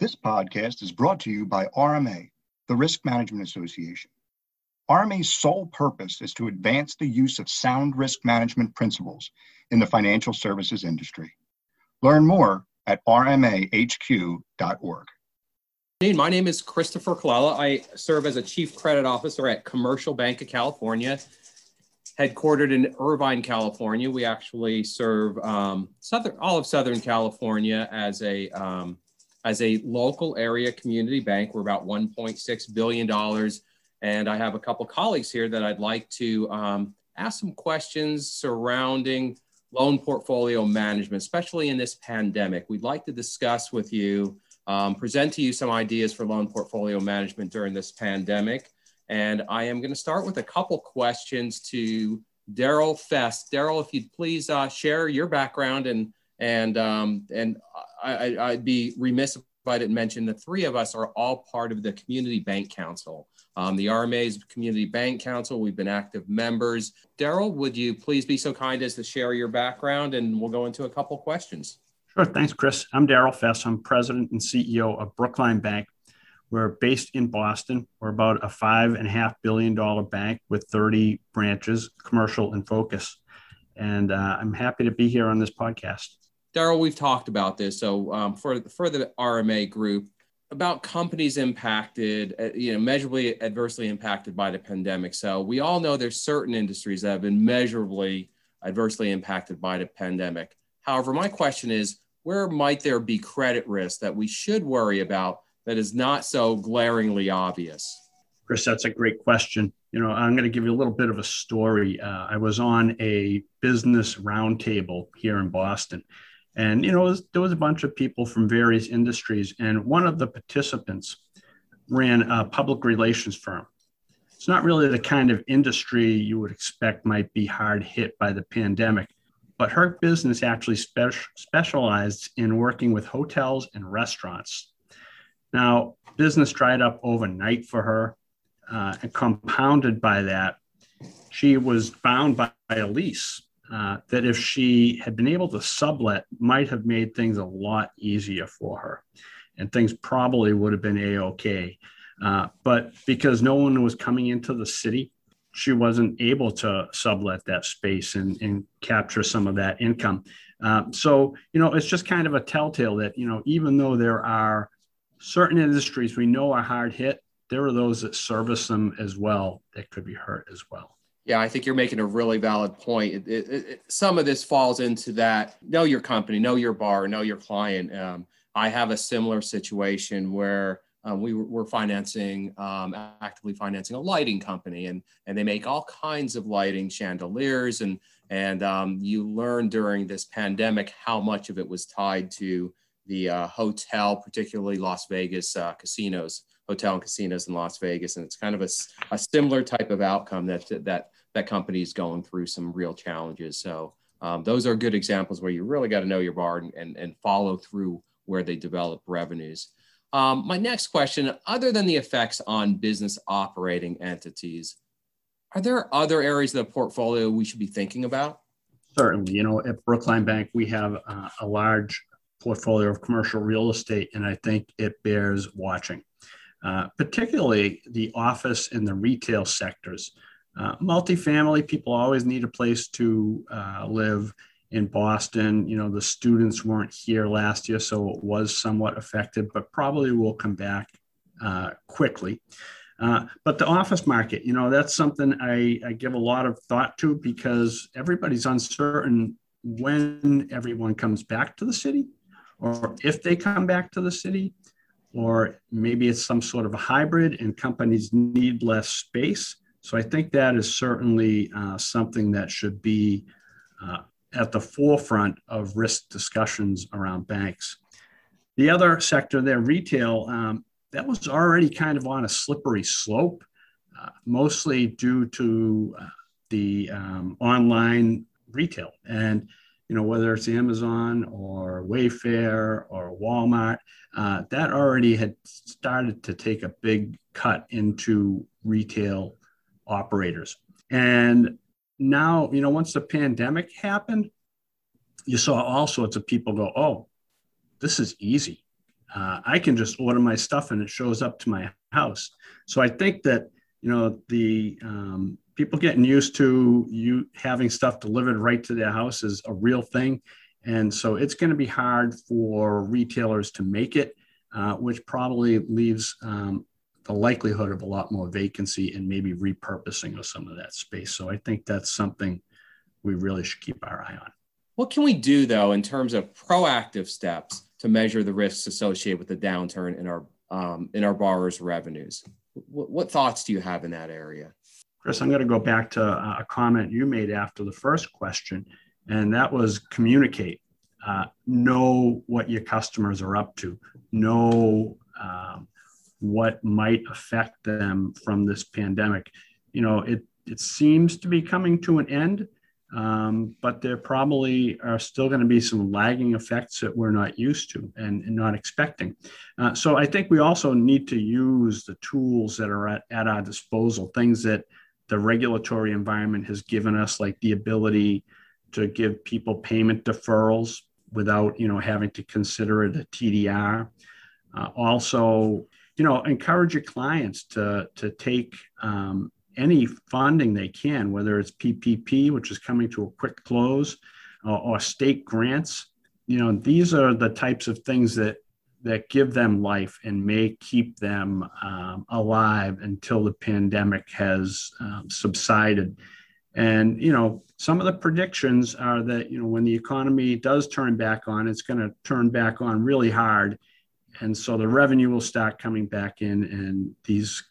This podcast is brought to you by RMA, the Risk Management Association. RMA's sole purpose is to advance the use of sound risk management principles in the financial services industry. Learn more at rmahq.org. My name is Christopher Colella. I serve as a Chief Credit Officer at Commercial Bank of California, headquartered in Irvine, California. We actually serve um, southern, all of Southern California as a um, as a local area community bank. We're about $1.6 billion. And I have a couple colleagues here that I'd like to um, ask some questions surrounding loan portfolio management, especially in this pandemic. We'd like to discuss with you, um, present to you some ideas for loan portfolio management during this pandemic. And I am going to start with a couple questions to Darryl Fess. Darryl, if you'd please uh, share your background and and um, and I, would be remiss if I didn't mention the three of us are all part of the Community Bank Council. Um, the RMA's Community Bank Council, we've been active members. Darryl, would you please be so kind as to share your background and we'll go into a couple questions. Sure. Thanks, Chris. I'm Darryl Fess. I'm president and CEO of Brookline Bank. We're based in Boston. We're about a five and a half billion dollar bank with 30 branches, commercial and focus. And uh, I'm happy to be here on this podcast. Darryl, we've talked about this. So um, for for the RMA group, about companies impacted, uh, you know, measurably adversely impacted by the pandemic. So we all know there's certain industries that have been measurably adversely impacted by the pandemic. However, my question is, where might there be credit risk that we should worry about that is not so glaringly obvious? Chris, that's a great question. You know, I'm going to give you a little bit of a story. Uh, I was on a business roundtable here in Boston, and, you know, was, there was a bunch of people from various industries. And one of the participants ran a public relations firm. It's not really the kind of industry you would expect might be hard hit by the pandemic, but her business actually spe- specialized in working with hotels and restaurants. Now, business dried up overnight for her, uh, and compounded by that, she was bound by a lease uh, that if she had been able to sublet might have made things a lot easier for her. And things probably would have been a-ok. Uh, but because no one was coming into the city she wasn't able to sublet that space and, and capture some of that income. Uh, so you know it's just kind of a telltale that you know even though there are certain industries we know are hard hit there are those that service them as well that could be hurt as well yeah, I think you're making a really valid point. It, it, it, some of this falls into that know your company, know your bar, know your client. Um, I have a similar situation where um, we were financing, um, actively financing a lighting company, and and they make all kinds of lighting, chandeliers, and and um, you learn during this pandemic how much of it was tied to the uh, hotel, particularly Las Vegas uh, casinos hotel and casinos in Las Vegas, and it's kind of a, a similar type of outcome that that that company is going through some real challenges. So um, those are good examples where you really got to know your bar and, and, and, follow through where they develop revenues. Um, my next question, other than the effects on business operating entities, are there other areas of the portfolio we should be thinking about? Certainly. You know, at Brookline Bank, we have uh, a large portfolio of commercial real estate, and I think it bears watching. Uh, particularly the office and the retail sectors. Uh, multifamily, people always need a place to uh, live in Boston. You know, the students weren't here last year, so it was somewhat affected, but probably will come back uh, quickly. Uh, but the office market, you know, that's something I, I give a lot of thought to because everybody's uncertain when everyone comes back to the city or if they come back to the city or maybe it's some sort of a hybrid and companies need less space. So I think that is certainly uh, something that should be uh, at the forefront of risk discussions around banks. The other sector there, retail, um, that was already kind of on a slippery slope, uh, mostly due to uh, the um, online retail. And you know, whether it's Amazon or Wayfair or Walmart, uh, that already had started to take a big cut into retail operators. And now, you know, once the pandemic happened, you saw all sorts of people go, oh, this is easy. uh, I can just order my stuff and it shows up to my house. So I think that you know the um, people getting used to you having stuff delivered right to their house is a real thing, and so it's going to be hard for retailers to make it, uh, which probably leaves um, the likelihood of a lot more vacancy and maybe repurposing of some of that space. So I think that's something we really should keep our eye on. What can we do though in terms of proactive steps to measure the risks associated with the downturn in our um, in our borrowers' revenues? What, what thoughts do you have in that area? Chris, I'm going to go back to a comment you made after the first question, and that was communicate. Uh, know what your customers are up to. Know um, what might affect them from this pandemic. You know, it it seems to be coming to an end, um, but there probably are still going to be some lagging effects that we're not used to and, and not expecting. Uh, so I think we also need to use the tools that are at, at our disposal, things that the regulatory environment has given us, like the ability to give people payment deferrals without, you know, having to consider it a TDR. Uh, also, you know, encourage your clients to to take um, any funding they can, whether it's PPP, which is coming to a quick close, or, state grants. You know, these are the types of things that that give them life and may keep them um, alive until the pandemic has um, subsided. And you know, some of the predictions are that you know when the economy does turn back on, it's going to turn back on really hard, and so the revenue will start coming back in, and these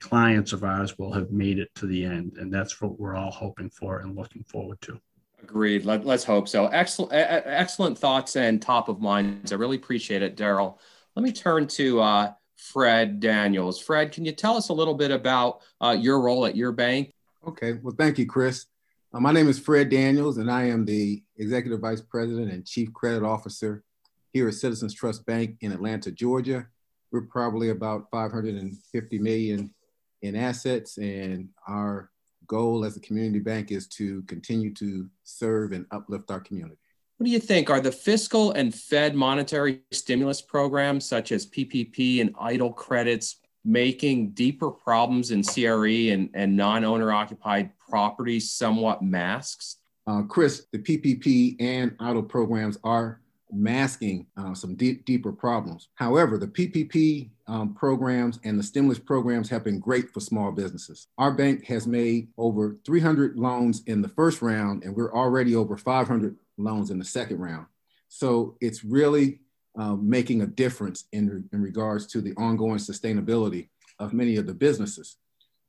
clients of ours will have made it to the end. And that's what we're all hoping for and looking forward to. Agreed. Let, us hope so. Excellent, excellent thoughts and top of minds. I really appreciate it, Darryl. Let me turn to uh, Fred Daniels. Fred, can you tell us a little bit about uh, your role at your bank? Okay. Well, thank you, Chris. Uh, my name is Fred Daniels, and I am the Executive Vice President and Chief Credit Officer here at Citizens Trust Bank in Atlanta, Georgia. We're probably about 550 million in assets. And our goal as a community bank is to continue to serve and uplift our community. What do you think? Are the fiscal and Fed monetary stimulus programs such as PPP and EIDL credits making deeper problems in CRE and, and non owner occupied properties somewhat masks? Uh, Chris, the PPP and EIDL programs are masking uh, some deep, deeper problems. However, the PPP um, programs and the stimulus programs have been great for small businesses. Our bank has made over 300 loans in the first round, and we're already over 500 loans in the second round. So it's really uh, making a difference in, in regards to the ongoing sustainability of many of the businesses.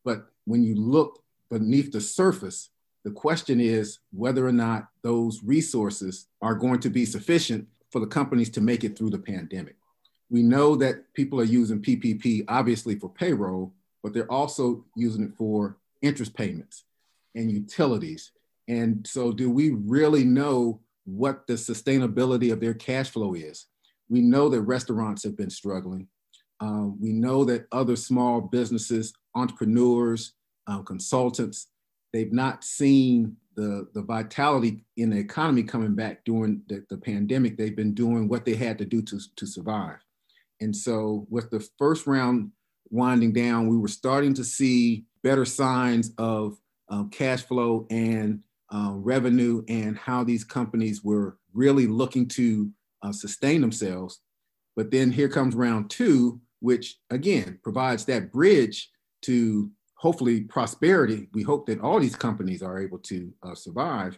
But when you look beneath the surface, the question is whether or not those resources are going to be sufficient for the companies to make it through the pandemic. We know that people are using PPP obviously for payroll, but they're also using it for interest payments and utilities. And so, do we really know what the sustainability of their cash flow is? We know that restaurants have been struggling. Um, we know that other small businesses, entrepreneurs, um, consultants, they've not seen the, the vitality in the economy coming back during the, the pandemic. They've been doing what they had to do to, to survive. And so, with the first round winding down, we were starting to see better signs of um, cash flow and um, revenue and how these companies were really looking to uh, sustain themselves. But then here comes round two, which again provides that bridge to hopefully prosperity. We hope that all these companies are able to uh, survive.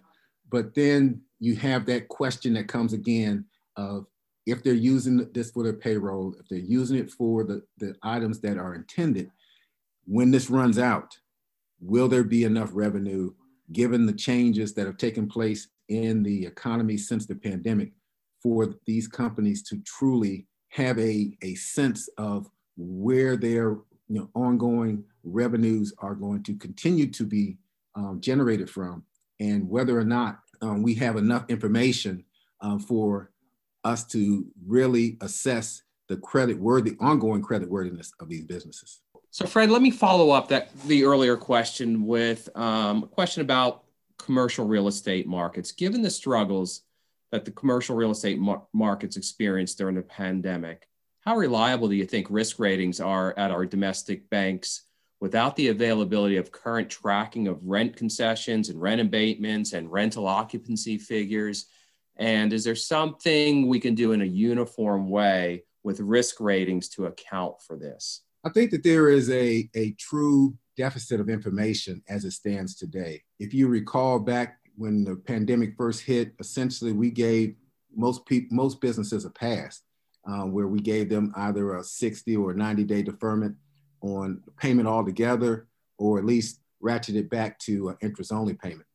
But then you have that question that comes again of if they're using this for their payroll, if they're using it for the, the items that are intended, when this runs out, will there be enough revenue given the changes that have taken place in the economy since the pandemic for these companies to truly have a, a sense of where their you know, ongoing revenues are going to continue to be um, generated from, and whether or not um, we have enough information um, for us to really assess the credit worthy, ongoing credit worthiness of these businesses. So, Fred, let me follow up that the earlier question with um, a question about commercial real estate markets. Given the struggles that the commercial real estate mar- markets experienced during the pandemic, how reliable do you think risk ratings are at our domestic banks without the availability of current tracking of rent concessions and rent abatements and rental occupancy figures? And is there something we can do in a uniform way with risk ratings to account for this? I think that there is a, a true deficit of information as it stands today. If you recall back when the pandemic first hit, essentially we gave most people, most businesses a pass, uh, where we gave them either a 60 or 90 day deferment on payment altogether, or at least ratchet it back to interest only payment.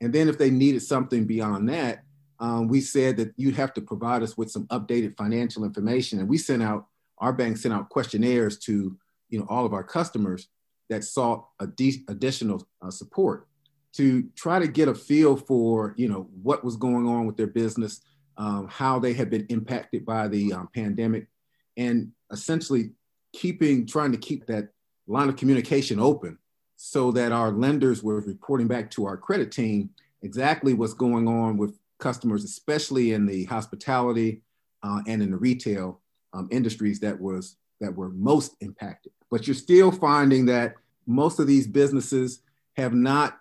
And then if they needed something beyond that, um, we said that you'd have to provide us with some updated financial information. And we sent out, our bank sent out questionnaires to you know, all of our customers that sought additional uh, support to try to get a feel for you know what was going on with their business, um, how they had been impacted by the um, pandemic, and essentially keeping trying to keep that line of communication open so that our lenders were reporting back to our credit team exactly what's going on with customers, especially in the hospitality uh, and in the retail um, industries that was that were most impacted. But you're still finding that most of these businesses have not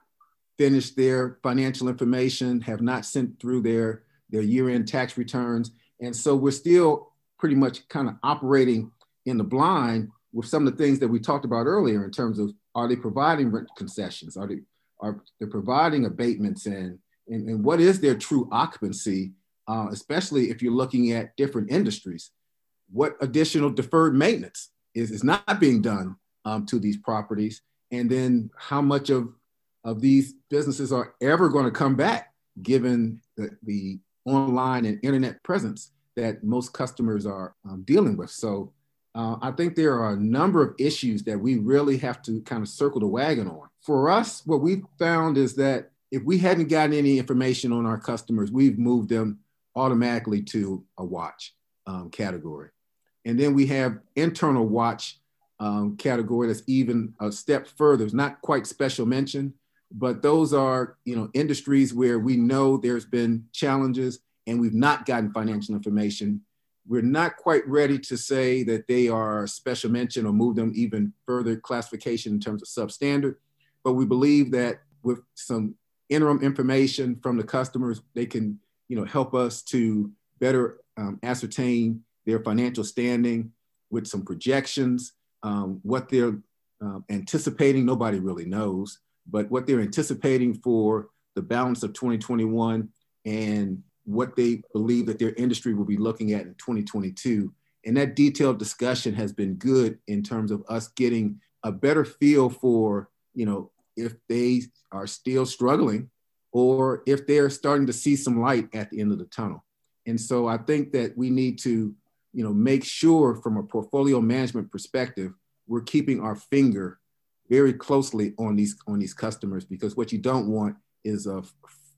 finished their financial information, have not sent through their, their year-end tax returns. And so we're still pretty much kind of operating in the blind with some of the things that we talked about earlier in terms of are they providing rent concessions? Are they are they providing abatements and and, and what is their true occupancy, uh, especially if you're looking at different industries? What additional deferred maintenance is, is not being done um, to these properties? And then how much of, of these businesses are ever going to come back given the, the online and internet presence that most customers are um, dealing with? So uh, I think there are a number of issues that we really have to kind of circle the wagon on. For us, what we found is that if we hadn't gotten any information on our customers, we've moved them automatically to a watch um, category. And then we have internal watch um, category that's even a step further. It's not quite special mention, but those are you know industries where we know there's been challenges and we've not gotten financial information we're not quite ready to say that they are special mention or move them even further classification in terms of substandard. But we believe that with some interim information from the customers, they can you know, help us to better um, ascertain their financial standing with some projections, um, what they're um, anticipating, nobody really knows, but what they're anticipating for the balance of 2021 and what they believe that their industry will be looking at in 2022. And that detailed discussion has been good in terms of us getting a better feel for, you know, if they are still struggling or if they're starting to see some light at the end of the tunnel. And so I think that we need to, you know, make sure from a portfolio management perspective, we're keeping our finger very closely on these on these customers because what you don't want is a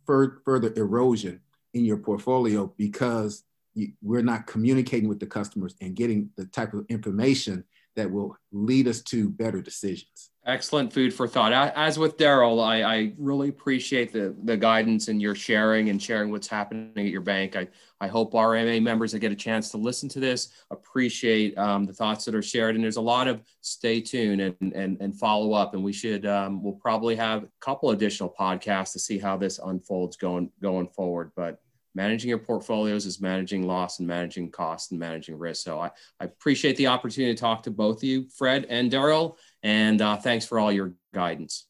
further erosion in your portfolio because you, we're not communicating with the customers and getting the type of information that will lead us to better decisions. Excellent food for thought. As with Darryl, I, I, really appreciate the, the guidance and your sharing and sharing what's happening at your bank. I, I hope RMA members that get a chance to listen to this appreciate um, the thoughts that are shared. And there's a lot of stay tuned and, and, and follow up. And we should, um, we'll probably have a couple additional podcasts to see how this unfolds going, going forward. But managing your portfolios is managing loss and managing cost and managing risk. So I, I appreciate the opportunity to talk to both of you, Fred and Darryl, and uh, thanks for all your guidance.